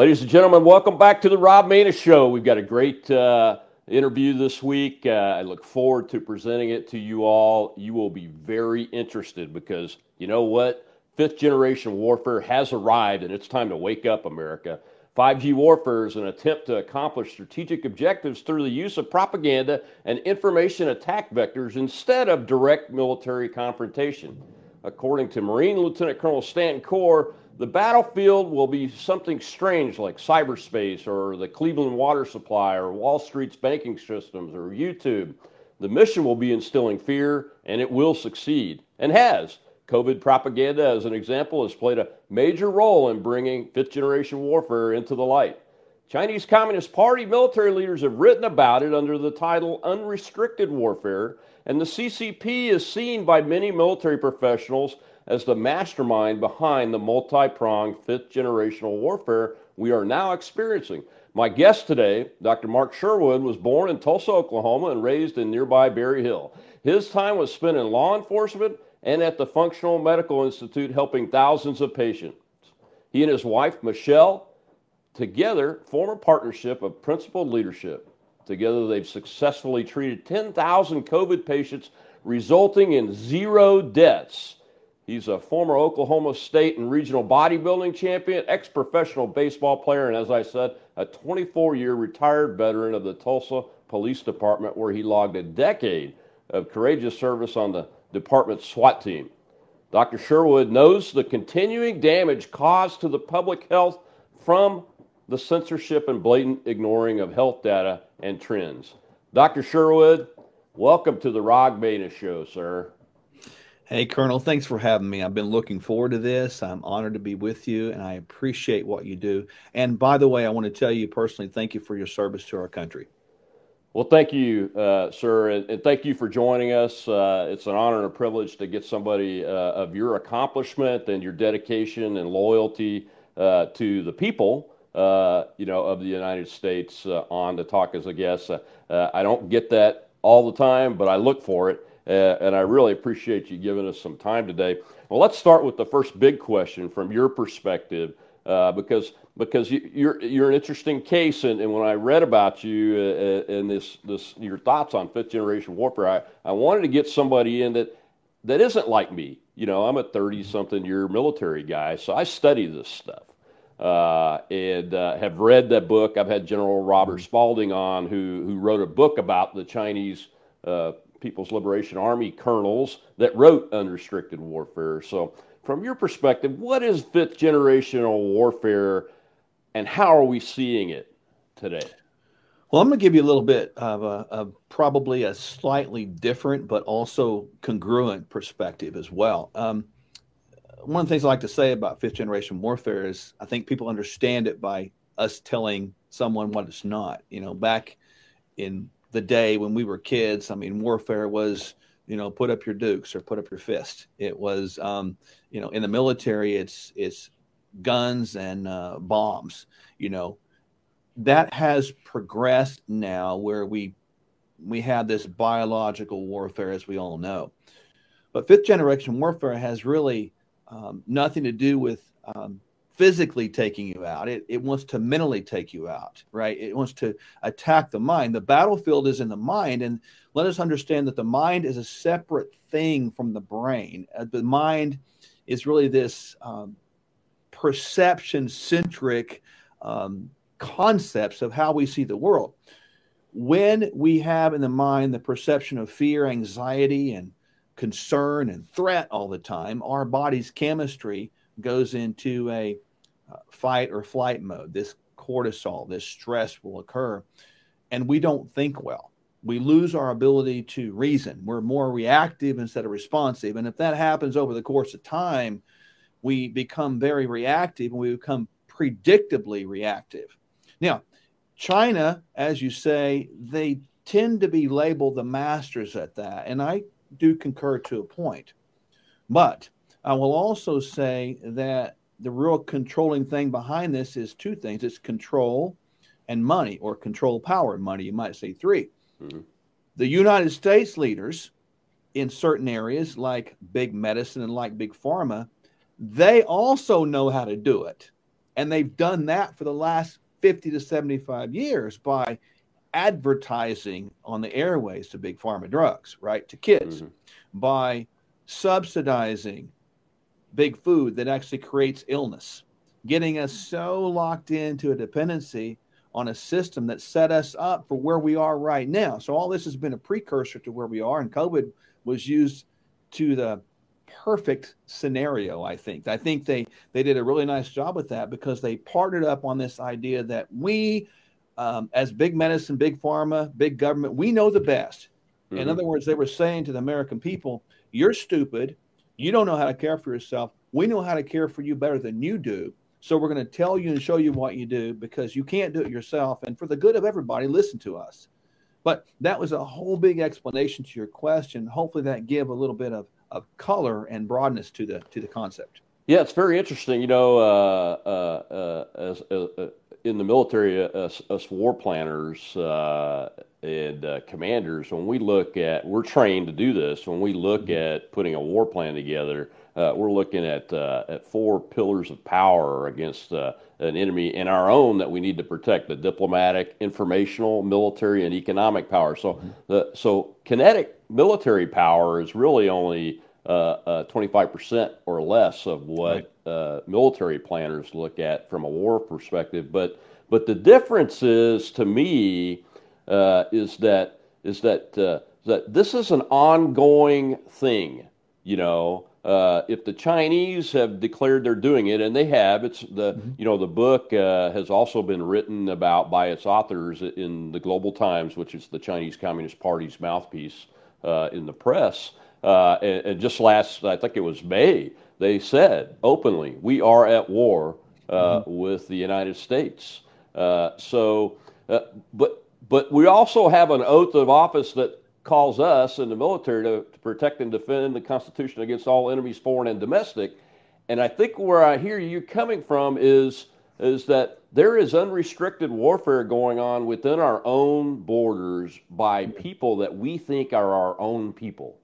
Ladies and gentlemen, welcome back to the Rob Maness Show. We've got a great uh, interview this week. Uh, I look forward to presenting it to you all. You will be very interested because you know what? Fifth generation warfare has arrived, and it's time to wake up, America. 5G warfare is an attempt to accomplish strategic objectives through the use of propaganda and information attack vectors instead of direct military confrontation. According to Marine Lieutenant Colonel Stanton Coerr, the battlefield will be something strange like cyberspace or the Cleveland water supply or Wall Street's banking systems or YouTube. The mission will be instilling fear, and it will succeed, and has. COVID propaganda, as an example, has played a major role in bringing fifth generation warfare into the light. Chinese Communist Party military leaders have written about it under the title Unrestricted Warfare, and the CCP is seen by many military professionals as the mastermind behind the multi pronged fifth generational warfare we are now experiencing. My guest today, Dr. Mark Sherwood, was born in Tulsa, Oklahoma, and raised in nearby Berryhill. His time was spent in law enforcement and at the Functional Medical Institute helping thousands of patients. He and his wife, Michelle, together form a partnership of principled leadership. Together, they've successfully treated 10,000 COVID patients, resulting in zero deaths. He's a former Oklahoma State and regional bodybuilding champion, ex professional baseball player, and as I said, a 24 year retired veteran of the Tulsa Police Department, where he logged a decade of courageous service on the department's SWAT team. Dr. Sherwood knows the continuing damage caused to the public health from the censorship and blatant ignoring of health data and trends. Dr. Sherwood, welcome to the Rob Maness Show, sir. Hey, Colonel, thanks for having me. I've been looking forward to this. I'm honored to be with you, and I appreciate what you do. And by the way, I want to tell you personally, thank you for your service to our country. Well, thank you, uh, sir, and, thank you for joining us. Uh, it's an honor and a privilege to get somebody uh, of your accomplishment and your dedication and loyalty uh, to the people, uh, you know, of the United States uh, on to talk as a guest. I don't get that all the time, but I look for it, and I really appreciate you giving us some time today. Well, let's start with the first big question from your perspective, because because you, are you're an interesting case. And, and, when I read about you uh, uh, and this this your thoughts on fifth generation warfare, I, I wanted to get somebody in that that isn't like me. You know, I'm a 30 something year military guy, so I study this stuff. Uh, and uh, have read that book. I've had General Robert. Spalding on, who who wrote a book about the Chinese uh, People's Liberation Army colonels that wrote unrestricted warfare. So, from your perspective, what is fifth generational warfare? and how are we seeing it today? Well, I'm going to give you a little bit of a, of probably a slightly different but also congruent perspective as well. Um, one of the things I like to say about fifth generation warfare is I think people understand it by us telling someone what it's not. You know, back in the day when we were kids, I mean, warfare was, you know, put up your dukes or put up your fist. It was, um, you know, in the military, it's it's guns and uh, bombs. You know, that has progressed now where we we have this biological warfare, as we all know. But fifth generation warfare has really um, nothing to do with um, physically taking you out. It, it wants to mentally take you out, right? It wants to attack the mind. The battlefield is in the mind. And let us understand that the mind is a separate thing from the brain. Uh, the mind is really this um, perception centric um, concepts of how we see the world. When we have in the mind the perception of fear, anxiety, and concern and threat all the time, our body's chemistry goes into a fight or flight mode. This cortisol, this stress will occur, and we don't think well. We lose our ability to reason. We're more reactive instead of responsive. And if that happens over the course of time, we become very reactive and we become predictably reactive. Now, China, as you say, they tend to be labeled the masters at that. And I do concur to a point. But I will also say that the real controlling thing behind this is two things it's control and money, or control power and money. You might say 3 mm-hmm. The United States leaders in certain areas, like big medicine and like big pharma, they also know how to do it And they've done that for the last 50 to 75 years by advertising on the airways to big pharma drugs, right, to kids, mm-hmm. by subsidizing big food that actually creates illness, getting us so locked into a dependency on a system that set us up for where we are right now. So all this has been a precursor to where we are, and COVID was used to the perfect scenario. I think. I think they they did a really nice job with that because they partnered up on this idea that we, um, as big medicine, big pharma, big government, we know the best. Mm-hmm. In other words, they were saying to the American people, "You're stupid. You don't know how to care for yourself. We know how to care for you better than you do." So we're going to tell you and show you what you do because you can't do it yourself. And for the good of everybody, listen to us. But that was a whole big explanation to your question. Hopefully that give a little bit of, of color and broadness to the to the concept. Yeah, it's very interesting. You know, uh, uh, uh, as, uh, uh, in the military, uh, us, us war planners and commanders, when we look at, we're trained to do this. When we look mm-hmm. at putting a war plan together, uh, we're looking at uh, at four pillars of power against uh, an enemy in our own that we need to protect: the diplomatic, informational, military, and economic power. So, mm-hmm. the so kinetic military power is really only uh, uh, twenty five percent or less of what right. Uh, military planners look at from a war perspective. But but the difference is to me is that is that that this is an ongoing thing. You know, uh, if the Chinese have declared they're doing it, and they have, it's the mm-hmm. you know the book uh, has also been written about by its authors in the Global Times, which is the Chinese Communist Party's mouthpiece uh, in the press. Uh, and, and, just last, I think it was May, they said openly, "We are at war uh, mm-hmm. with the United States." Uh, so, but but we also have an oath of office that calls us in the military to, to, protect and defend the Constitution against all enemies, foreign and domestic. And I think where I hear you coming from is is that there is unrestricted warfare going on within our own borders by people that we think are our own people.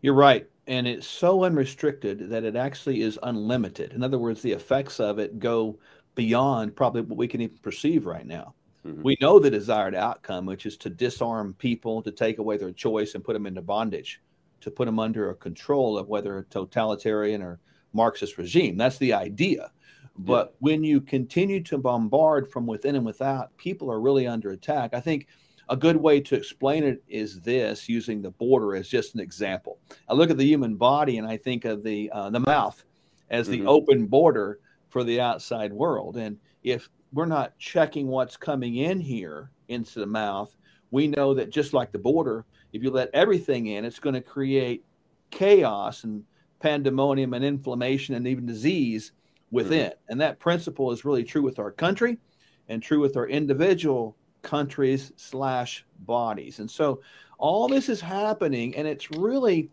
You're right. And it's so unrestricted that it actually is unlimited. In other words, the effects of it go beyond probably what we can even perceive right now. Mm-hmm. We know the desired outcome, which is to disarm people, to take away their choice and put them into bondage, to put them under a control of whether a totalitarian or Marxist regime. That's the idea. But yeah. when you continue to bombard from within and without, people are really under attack. I think a good way to explain it is this using the border as just an example. I look at the human body and I think of the uh, the mouth as the mm-hmm. open border for the outside world. And if we're not checking what's coming in here into the mouth, we know that just like the border, if you let everything in, it's going to create chaos and pandemonium and inflammation and even disease within. Mm-hmm. And that principle is really true with our country and true with our individual countries slash bodies. And so all this is happening, and it's really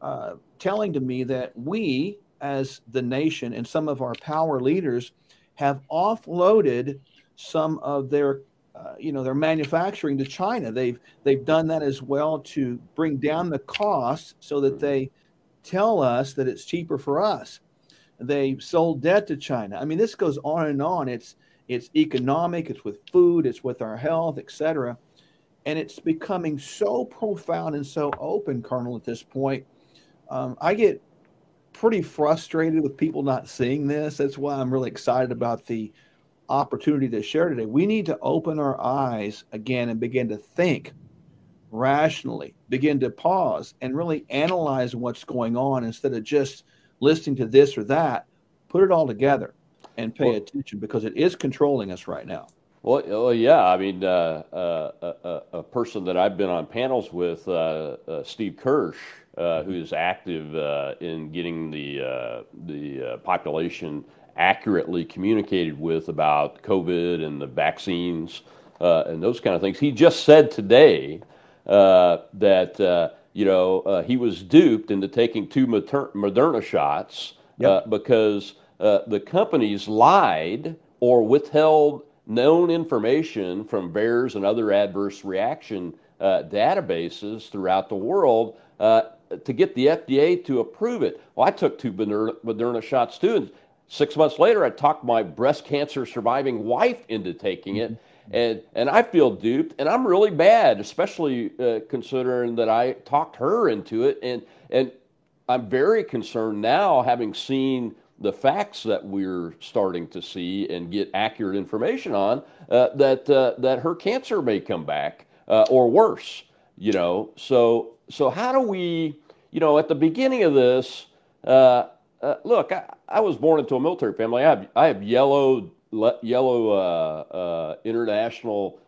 uh, telling to me that we, as the nation and some of our power leaders, have offloaded some of their uh, you know their manufacturing to China. They've they've done that as well to bring down the cost so that they tell us that it's cheaper for us. They sold debt to China. I mean, this goes on and on. It's it's economic. It's with food. It's with our health, etc. And it's becoming so profound and so open, Colonel. At this point, um, I get pretty frustrated with people not seeing this. That's why I'm really excited about the opportunity to share today. We need to open our eyes again and begin to think rationally, begin to pause and really analyze what's going on instead of just listening to this or that. Put it all together and pay well, attention because it is controlling us right now. Well, well yeah. I mean, uh, uh, uh, a person that I've been on panels with, uh, uh, Steve Kirsch, uh, who is active uh, in getting the uh, the uh, population accurately communicated with about COVID and the vaccines uh, and those kind of things. He just said today uh, that you know he was duped into taking two Moderna shots yep. because the companies lied or withheld known information from VAERS and other adverse reaction databases throughout the world uh, to get the FDA to approve it. Well, I took two Moderna, Moderna shots too, and Six months later, I talked my breast cancer surviving wife into taking it, and and I feel duped, and I'm really bad, especially uh, considering that I talked her into it, and and I'm very concerned now, having seen the facts that we're starting to see and get accurate information on, uh, that uh, that her cancer may come back uh, or worse. You know, so so how do we, you know, at the beginning of this, uh, uh, look, I, I, was born into a military family. I have I have yellow yellow uh, international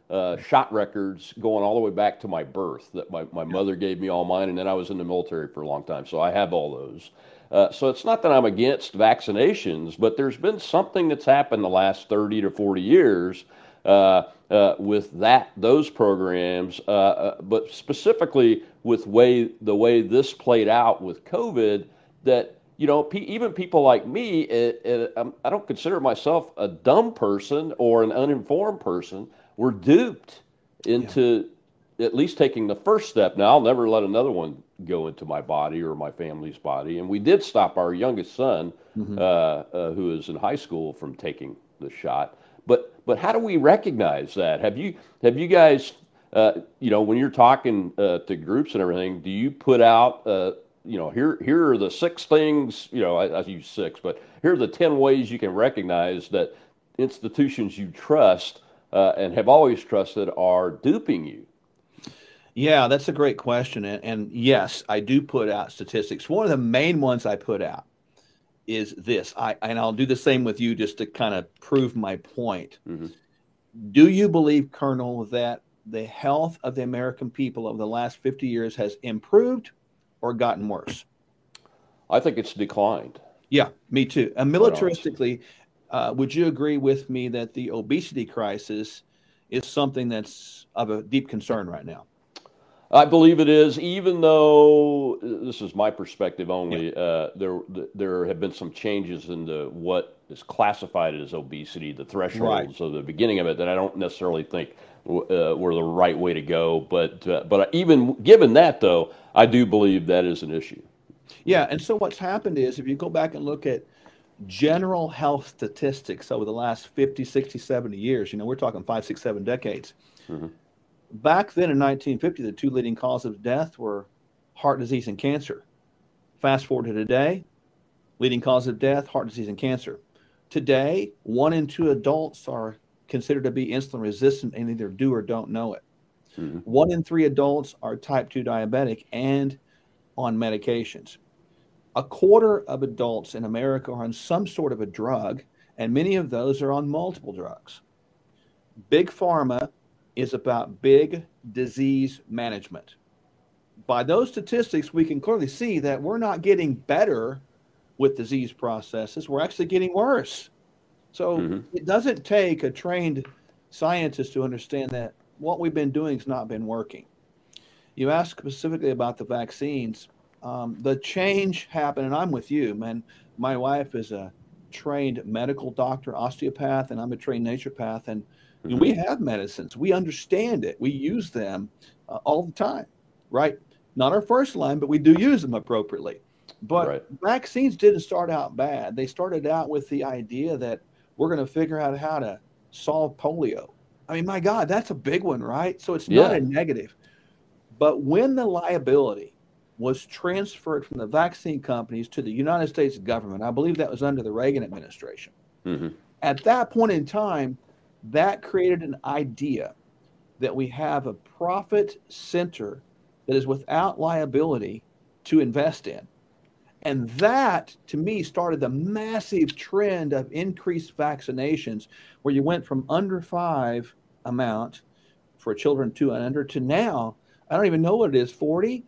shot records going all the way back to my birth that my, my mother gave me all mine, and then I was in the military for a long time. So I have all those. Uh, so it's not that I'm against vaccinations, but there's been something that's happened the last 30 to 40 years uh, uh with that those programs, uh, uh, but specifically with way the way this played out with COVID, that you know, even people like me, it, it, um, I don't consider myself a dumb person or an uninformed person we're duped into yeah. at least taking the first step. Now, I'll never let another one go into my body or my family's body. And we did stop our youngest son, mm-hmm. uh, uh, who is in high school, from taking the shot. But but how do we recognize that? Have you have you guys, uh, you know, when you're talking uh, to groups and everything, do you put out uh, you know, here here are the six things. You know, I, I, use six, but here are the ten ways you can recognize that institutions you trust uh, and have always trusted are duping you? Yeah, that's a great question. And, and, yes, I do put out statistics. One of the main ones I put out is this. I and I'll do the same with you just to kind of prove my point. Mm-hmm. Do you believe, Colonel, that the health of the American people over the last 50 years has improved or gotten worse? I think it's declined. Yeah, me too. And militaristically, uh, would you agree with me that the obesity crisis is something that's of a deep concern right now? I believe it is, even though this is my perspective only. Yeah. Uh, there, there have been some changes in the what is classified as obesity, the thresholds right. of the beginning of it that I don't necessarily think uh, were the right way to go. But, uh, but even given that, though, I do believe that is an issue. Yeah, and so what's happened is if you go back and look at general health statistics over the last 50, 60, 70 years, you know, we're talking five, six, seven decades. Mm-hmm. Back then in 1950, the two leading causes of death were heart disease and cancer. Fast forward to today, leading cause of death, heart disease and cancer. Today, one in two adults are considered to be insulin resistant and either do or don't know it. Mm-hmm. One in three adults are type 2 diabetic and on medications a quarter of adults in America are on some sort of a drug, and many of those are on multiple drugs. Big pharma is about big disease management. By those statistics, we can clearly see that we're not getting better with disease processes, we're actually getting worse. So mm-hmm. it doesn't take a trained scientist to understand that what we've been doing has not been working. You asked specifically about the vaccines um, the change happened, and I'm with you, man. My wife is a trained medical doctor, osteopath, and I'm a trained naturopath, and mm-hmm. we have medicines. We understand it. We use them uh, all the time, right? Not our first line, but we do use them appropriately. But right. vaccines didn't start out bad. They started out with the idea that we're going to figure out how to solve polio. I mean, my God, that's a big one, right? So it's not yeah. a negative. But when the liability was transferred from the vaccine companies to the United States government. I believe that was under the Reagan administration. Mm-hmm. At that point in time, that created an idea that we have a profit center that is without liability to invest in. And that, to me, started the massive trend of increased vaccinations, where you went from under five amount for children two and under to now, I don't even know what it is, 40.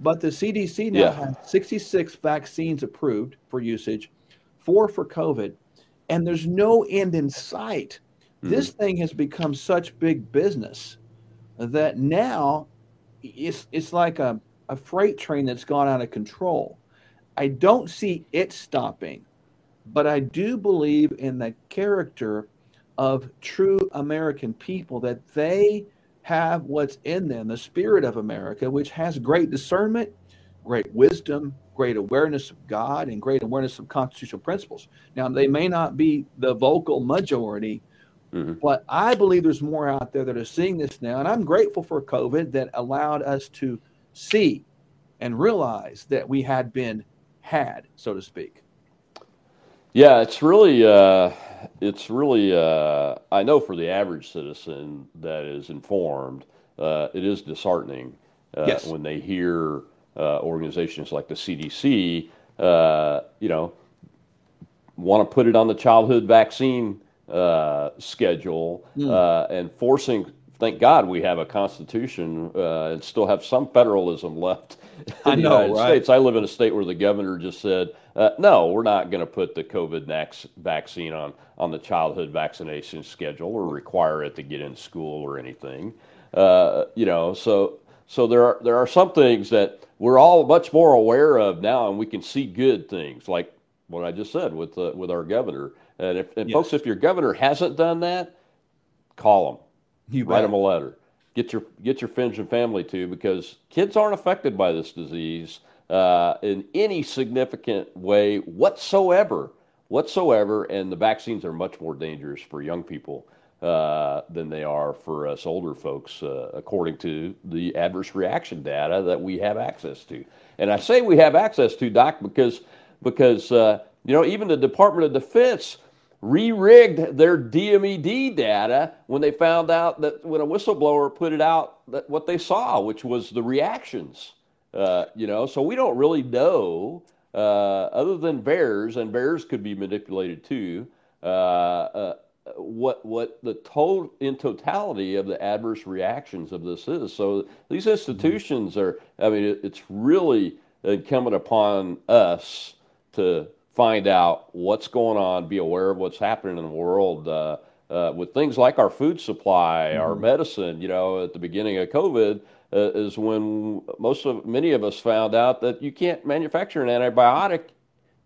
But the CDC now yeah. has 66 vaccines approved for usage, four for COVID, and there's no end in sight. Mm-hmm. This thing has become such big business that now it's it's like a, a freight train that's gone out of control. I don't see it stopping, but I do believe in the character of true American people that they have what's in them, the spirit of America, which has great discernment, great wisdom, great awareness of God, and great awareness of constitutional principles. Now, they may not be the vocal majority, mm-hmm. but I believe there's more out there that are seeing this now. And I'm grateful for COVID that allowed us to see and realize that we had been had, so to speak. Yeah, it's really, uh, it's really. Uh, I know for the average citizen that is informed, uh, it is disheartening uh, yes. when they hear uh, organizations like the CDC, uh, you know, want to put it on the childhood vaccine uh, schedule mm. and forcing. Thank God we have a constitution uh, and still have some federalism left in I the United right? States. I live in a state where the governor just said, "No, we're not going to put the COVID vaccine on on the childhood vaccination schedule or require it to get in school or anything." you know, so so there are there are some things that we're all much more aware of now, and we can see good things like what I just said with uh, with our governor. And, if, and yes. folks, if your governor hasn't done that, call them, you write bet. him a letter, get your get your friends and family to because kids aren't affected by this disease uh, in any significant way whatsoever, whatsoever. And the vaccines are much more dangerous for young people uh, than they are for us older folks, uh, according to the adverse reaction data that we have access to. And I say we have access to, Doc, because because uh, you know even the Department of Defense re-rigged their DMED data when they found out that when a whistleblower put it out that what they saw, which was the reactions. Uh, you know, so we don't really know, uh, other than VAERS, and VAERS could be manipulated too. Uh, uh what what the total in totality of the adverse reactions of this is. So these institutions are. I mean, it, it's really incumbent upon us to find out what's going on, be aware of what's happening in the world. Uh, uh, with things like our food supply, mm-hmm. our medicine, you know, at the beginning of COVID, uh, is when most of many of us found out that you can't manufacture an antibiotic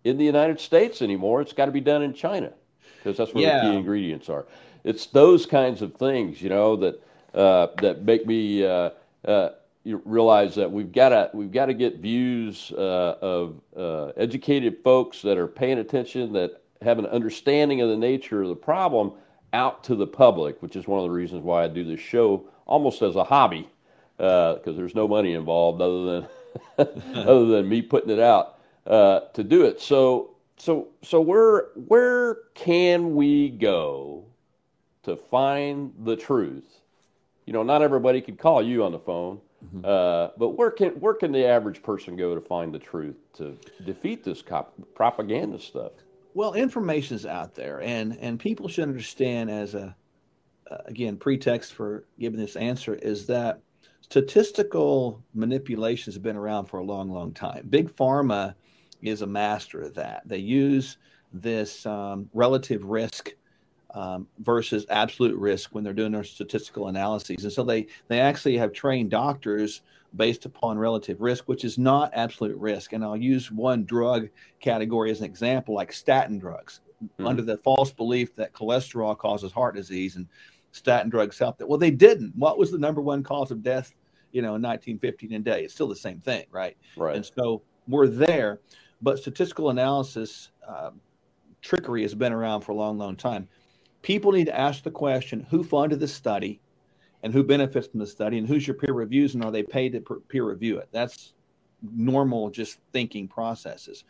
in the United States anymore. It's got to be done in China because that's where yeah. the key ingredients are. It's those kinds of things, you know, that uh, that make me uh, uh, realize that we've got to we've got to get views uh, of uh, educated folks that are paying attention, that have an understanding of the nature of the problem out to the public, which is one of the reasons why I do this show almost as a hobby, because uh, there's no money involved other than other than me putting it out to do it. So so so where where can we go to find the truth? You know, not everybody can call you on the phone, mm-hmm. uh, but where can where can the average person go to find the truth to defeat this cop- propaganda stuff? Well, information is out there, and and people should understand as a uh, again pretext for giving this answer is that statistical manipulation has been around for a long, long time. Big pharma is a master of that. They use this um, relative risk um, versus absolute risk when they're doing their statistical analyses. And so they, they actually have trained doctors based upon relative risk, which is not absolute risk. And I'll use one drug category as an example, like statin drugs, mm-hmm. under the false belief that cholesterol causes heart disease and statin drugs help that. Well, they didn't. What was the number one cause of death, you know, in 1915 and day? It's still the same thing, right? Right. And so we're there. But statistical analysis uh, trickery has been around for a long, long time. People need to ask the question who funded the study and who benefits from the study and who's your peer reviews and are they paid to peer review it? That's normal, just thinking processes.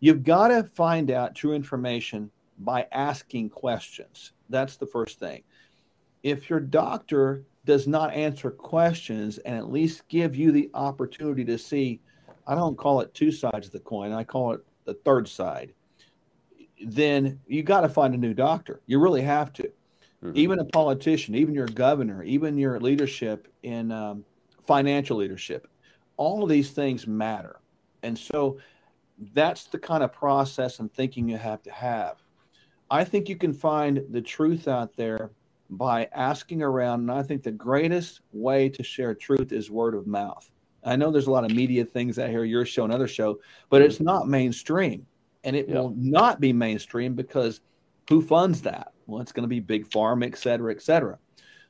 You've got to find out true information by asking questions. That's the first thing. If your doctor does not answer questions and at least give you the opportunity to see I don't call it two sides of the coin. I call it the third side. Then you got to find a new doctor. You really have to. Mm-hmm. Even a politician, even your governor, even your leadership in um, financial leadership, all of these things matter. And so that's the kind of process and thinking you have to have. I think you can find the truth out there by asking around. And I think the greatest way to share truth is word of mouth. I know there's a lot of media things out here, your show, another show, but it's not mainstream. And it will not be mainstream because who funds that? Well, it's going to be big pharma, et cetera, et cetera.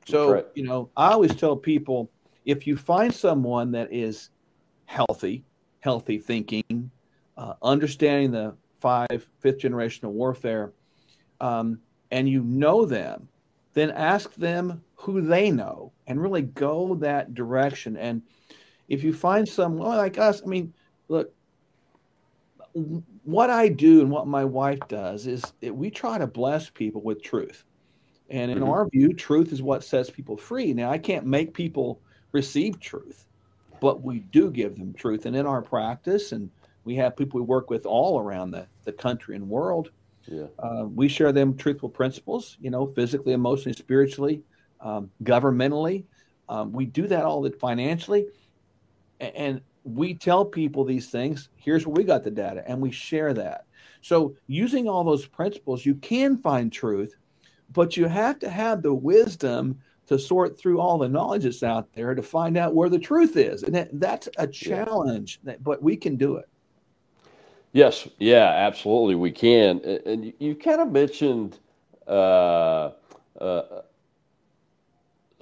So, right. you know, I always tell people if you find someone that is healthy, healthy thinking, uh, understanding the five fifth generational warfare, um, and you know them, then ask them who they know and really go that direction. And if you find someone like us, I mean, look, what I do and what my wife does is it, we try to bless people with truth. And in mm-hmm. our view, truth is what sets people free. Now, I can't make people receive truth, but we do give them truth. And in our practice, and we have people we work with all around the, the country and world, yeah. Uh, we share them truthful principles, you know, physically, emotionally, spiritually, um, governmentally. Um, we do that all the financially. And we tell people these things. Here's where we got the data, and we share that. So, using all those principles, you can find truth, but you have to have the wisdom to sort through all the knowledge that's out there to find out where the truth is. And that, that's a challenge, yeah. but we can do it. Yes, yeah, absolutely, we can. And you kind of mentioned uh, uh,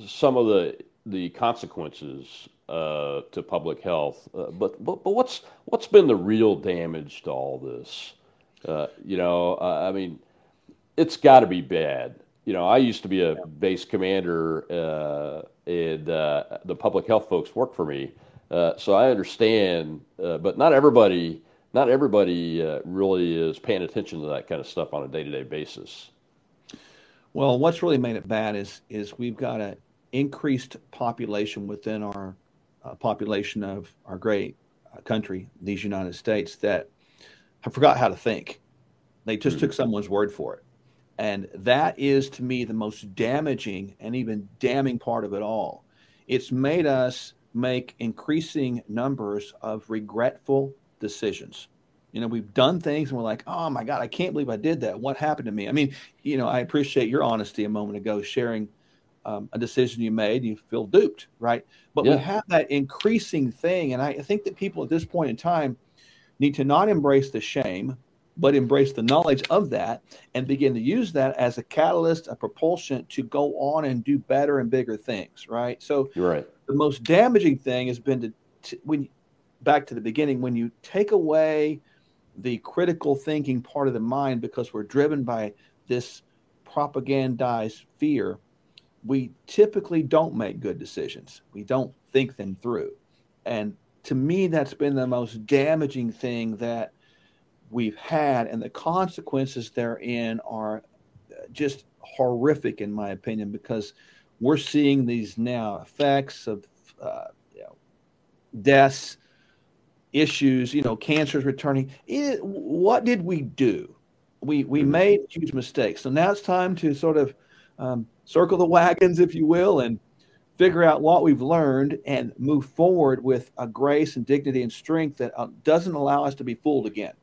some of the the consequences uh, to public health. Uh, but, but but what's what's been the real damage to all this? Uh, you know, I mean, it's got to be bad. You know, I used to be a base commander, uh, and uh, the public health folks work for me, uh, so I understand. but not everybody, not everybody really is paying attention to that kind of stuff on a day to day basis. Well, what's really made it bad is is we've got an increased population within our uh, population of our great uh, country, these United States, that have forgot how to think. They just mm-hmm. took someone's word for it. And that is to me the most damaging and even damning part of it all. It's made us make increasing numbers of regretful decisions. You know, we've done things and we're like, oh my God, I can't believe I did that. What happened to me? I mean, you know, I appreciate your honesty a moment ago sharing um, a decision you made, you feel duped, right? But yeah. we have that increasing thing. And I think that people at this point in time need to not embrace the shame, but embrace the knowledge of that and begin to use that as a catalyst, a propulsion to go on and do better and bigger things, right? So, You're right. The most damaging thing has been to, to when back to the beginning when you take away the critical thinking part of the mind because we're driven by this propagandized fear we typically don't make good decisions. We don't think them through. And to me, that's been the most damaging thing that we've had. And the consequences therein are just horrific, in my opinion, because we're seeing these now effects of uh, you know, deaths, issues, you know, cancers returning. It, what did we do? We, we mm-hmm. made huge mistakes. So now it's time to sort of um, circle the wagons, if you will, and figure out what we've learned and move forward with a grace and dignity and strength that uh, doesn't allow us to be fooled again.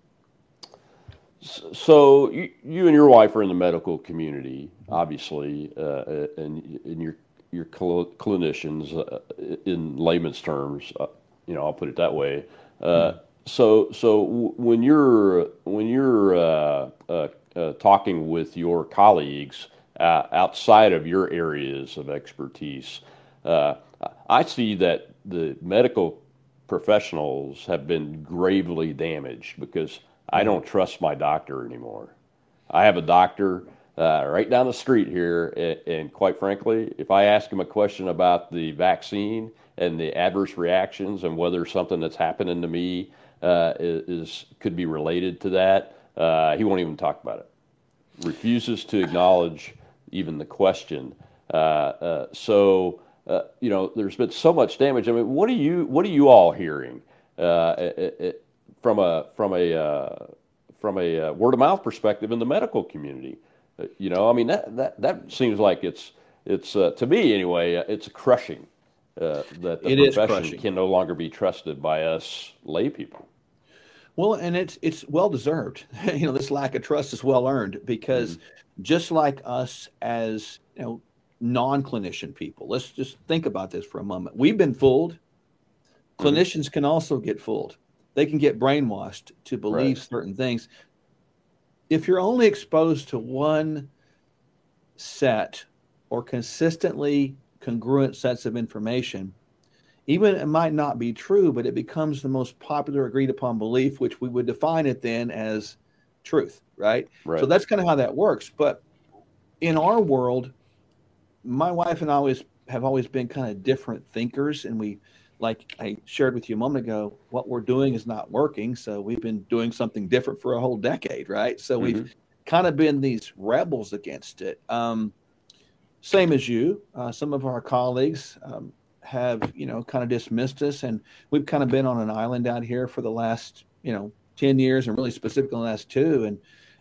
So you, you and your wife are in the medical community, obviously, uh, uh and, and you're, you're clinicians uh, in layman's terms. Uh, you know, I'll put it that way. Uh. So, so when you're when you're talking with your colleagues, uh, outside of your areas of expertise. Uh, I see that the medical professionals have been gravely damaged because I don't trust my doctor anymore. I have a doctor uh, right down the street here, and, and, quite frankly, if I ask him a question about the vaccine and the adverse reactions and whether something that's happening to me uh, is, could be related to that, uh, he won't even talk about it. Refuses to acknowledge even the question. Uh, uh, so uh, you know, there's been so much damage. I mean, what are you what are you all hearing it, from a from a from a word of mouth perspective in the medical community? you know, I mean that that that seems like it's it's to me anyway. it's crushing. Uh, that the it profession can no longer be trusted by us lay people. Well, and it's it's well deserved. you know, this lack of trust is well earned because mm just like us as you know non-clinician people let's just think about this for a moment we've been fooled mm-hmm. clinicians can also get fooled they can get brainwashed to believe right. certain things if you're only exposed to one set or consistently congruent sets of information even it might not be true, but it becomes the most popular agreed upon belief, which we would define it then as truth, right? right. So that's kind of how that works. But in our world, my wife and I always have always been kind of different thinkers, and we, like I shared with you a moment ago, what we're doing is not working. So we've been doing something different for a whole decade, right? So mm-hmm. we've kind of been these rebels against it. Um, same as you, uh, some of our colleagues um, have, you know, kind of dismissed us, and we've kind of been on an island out here for the last, you know, ten years, and really specifically the last two. And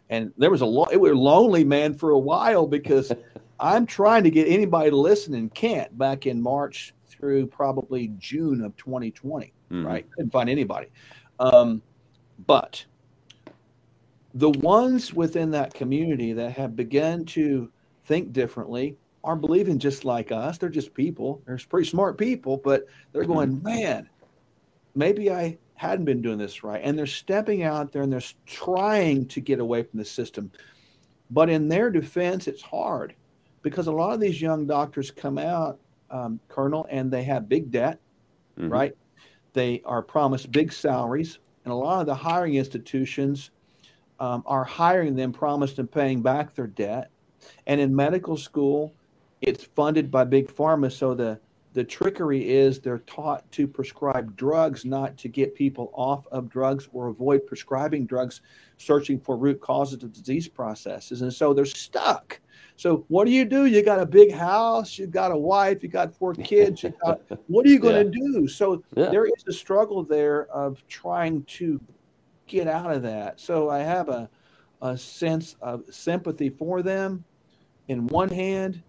and there was a lot. It was lonely, man, for a while because I'm trying to get anybody to listen and can't. Back in March through probably June of 2020, mm-hmm. right? Couldn't find anybody. Um, but the ones within that community that have begun to think differently are believing just like us. They're just people. They're pretty smart people, but they're mm-hmm. going, man, maybe I hadn't been doing this right. And they're stepping out there and they're trying to get away from the system. But in their defense, it's hard because a lot of these young doctors come out, um, Colonel, and they have big debt, mm-hmm. right? They are promised big salaries. And a lot of the hiring institutions um, are hiring them, promised and paying back their debt. And in medical school, it's funded by big pharma. So the the trickery is they're taught to prescribe drugs, not to get people off of drugs or avoid prescribing drugs, searching for root causes of disease processes. And so they're stuck. So what do you do? You got a big house, you got a wife, you got four kids. You got, what are you going to yeah. do? So yeah. there is a struggle there of trying to get out of that. So I have a, a sense of sympathy for them in one hand.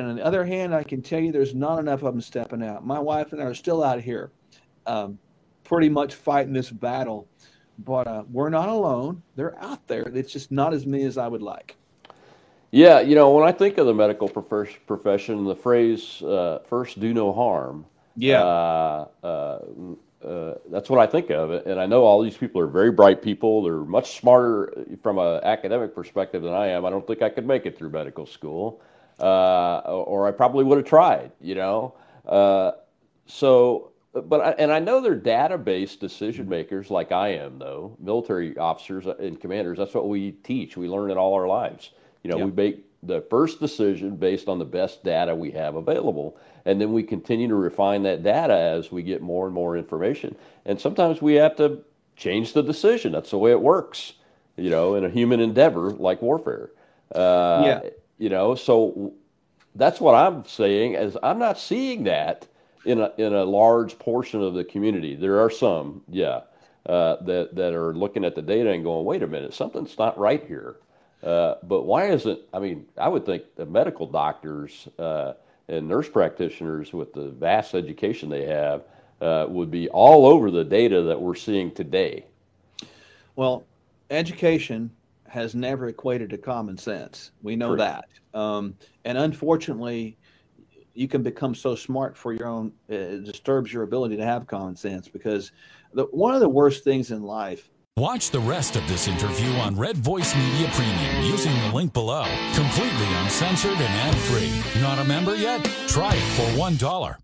And on the other hand, I can tell you there's not enough of them stepping out. My wife and I are still out here, um, pretty much fighting this battle. But uh, we're not alone. They're out there. It's just not as many as I would like. Yeah, you know, when I think of the medical profession, the phrase uh, first do no harm. Yeah. Uh, uh uh, that's what I think of. And I know all these people are very bright people. They're much smarter from an academic perspective than I am. I don't think I could make it through medical school, uh, or I probably would have tried. You know, uh, so but I, and I know they're database decision makers like I am, though military officers and commanders. That's what we teach. We learn it all our lives. You know, yep. we make the first decision based on the best data we have available. And then we continue to refine that data as we get more and more information. And sometimes we have to change the decision. That's the way it works, you know, in a human endeavor like warfare. Uh, yeah. You know, so that's what I'm saying is I'm not seeing that in a, in a large portion of the community. There are some, yeah, uh, that, that are looking at the data and going, wait a minute, something's not right here. Uh, but why isn't, I mean, I would think the medical doctors uh, and nurse practitioners with the vast education they have uh, would be all over the data that we're seeing today. Well, education has never equated to common sense. We know True. that. Um, and unfortunately, you can become so smart for your own, it disturbs your ability to have common sense because the, one of the worst things in life Watch the rest of this interview on Red Voice Media Premium using the link below. Completely uncensored and ad free. Not a member yet? Try it for $1.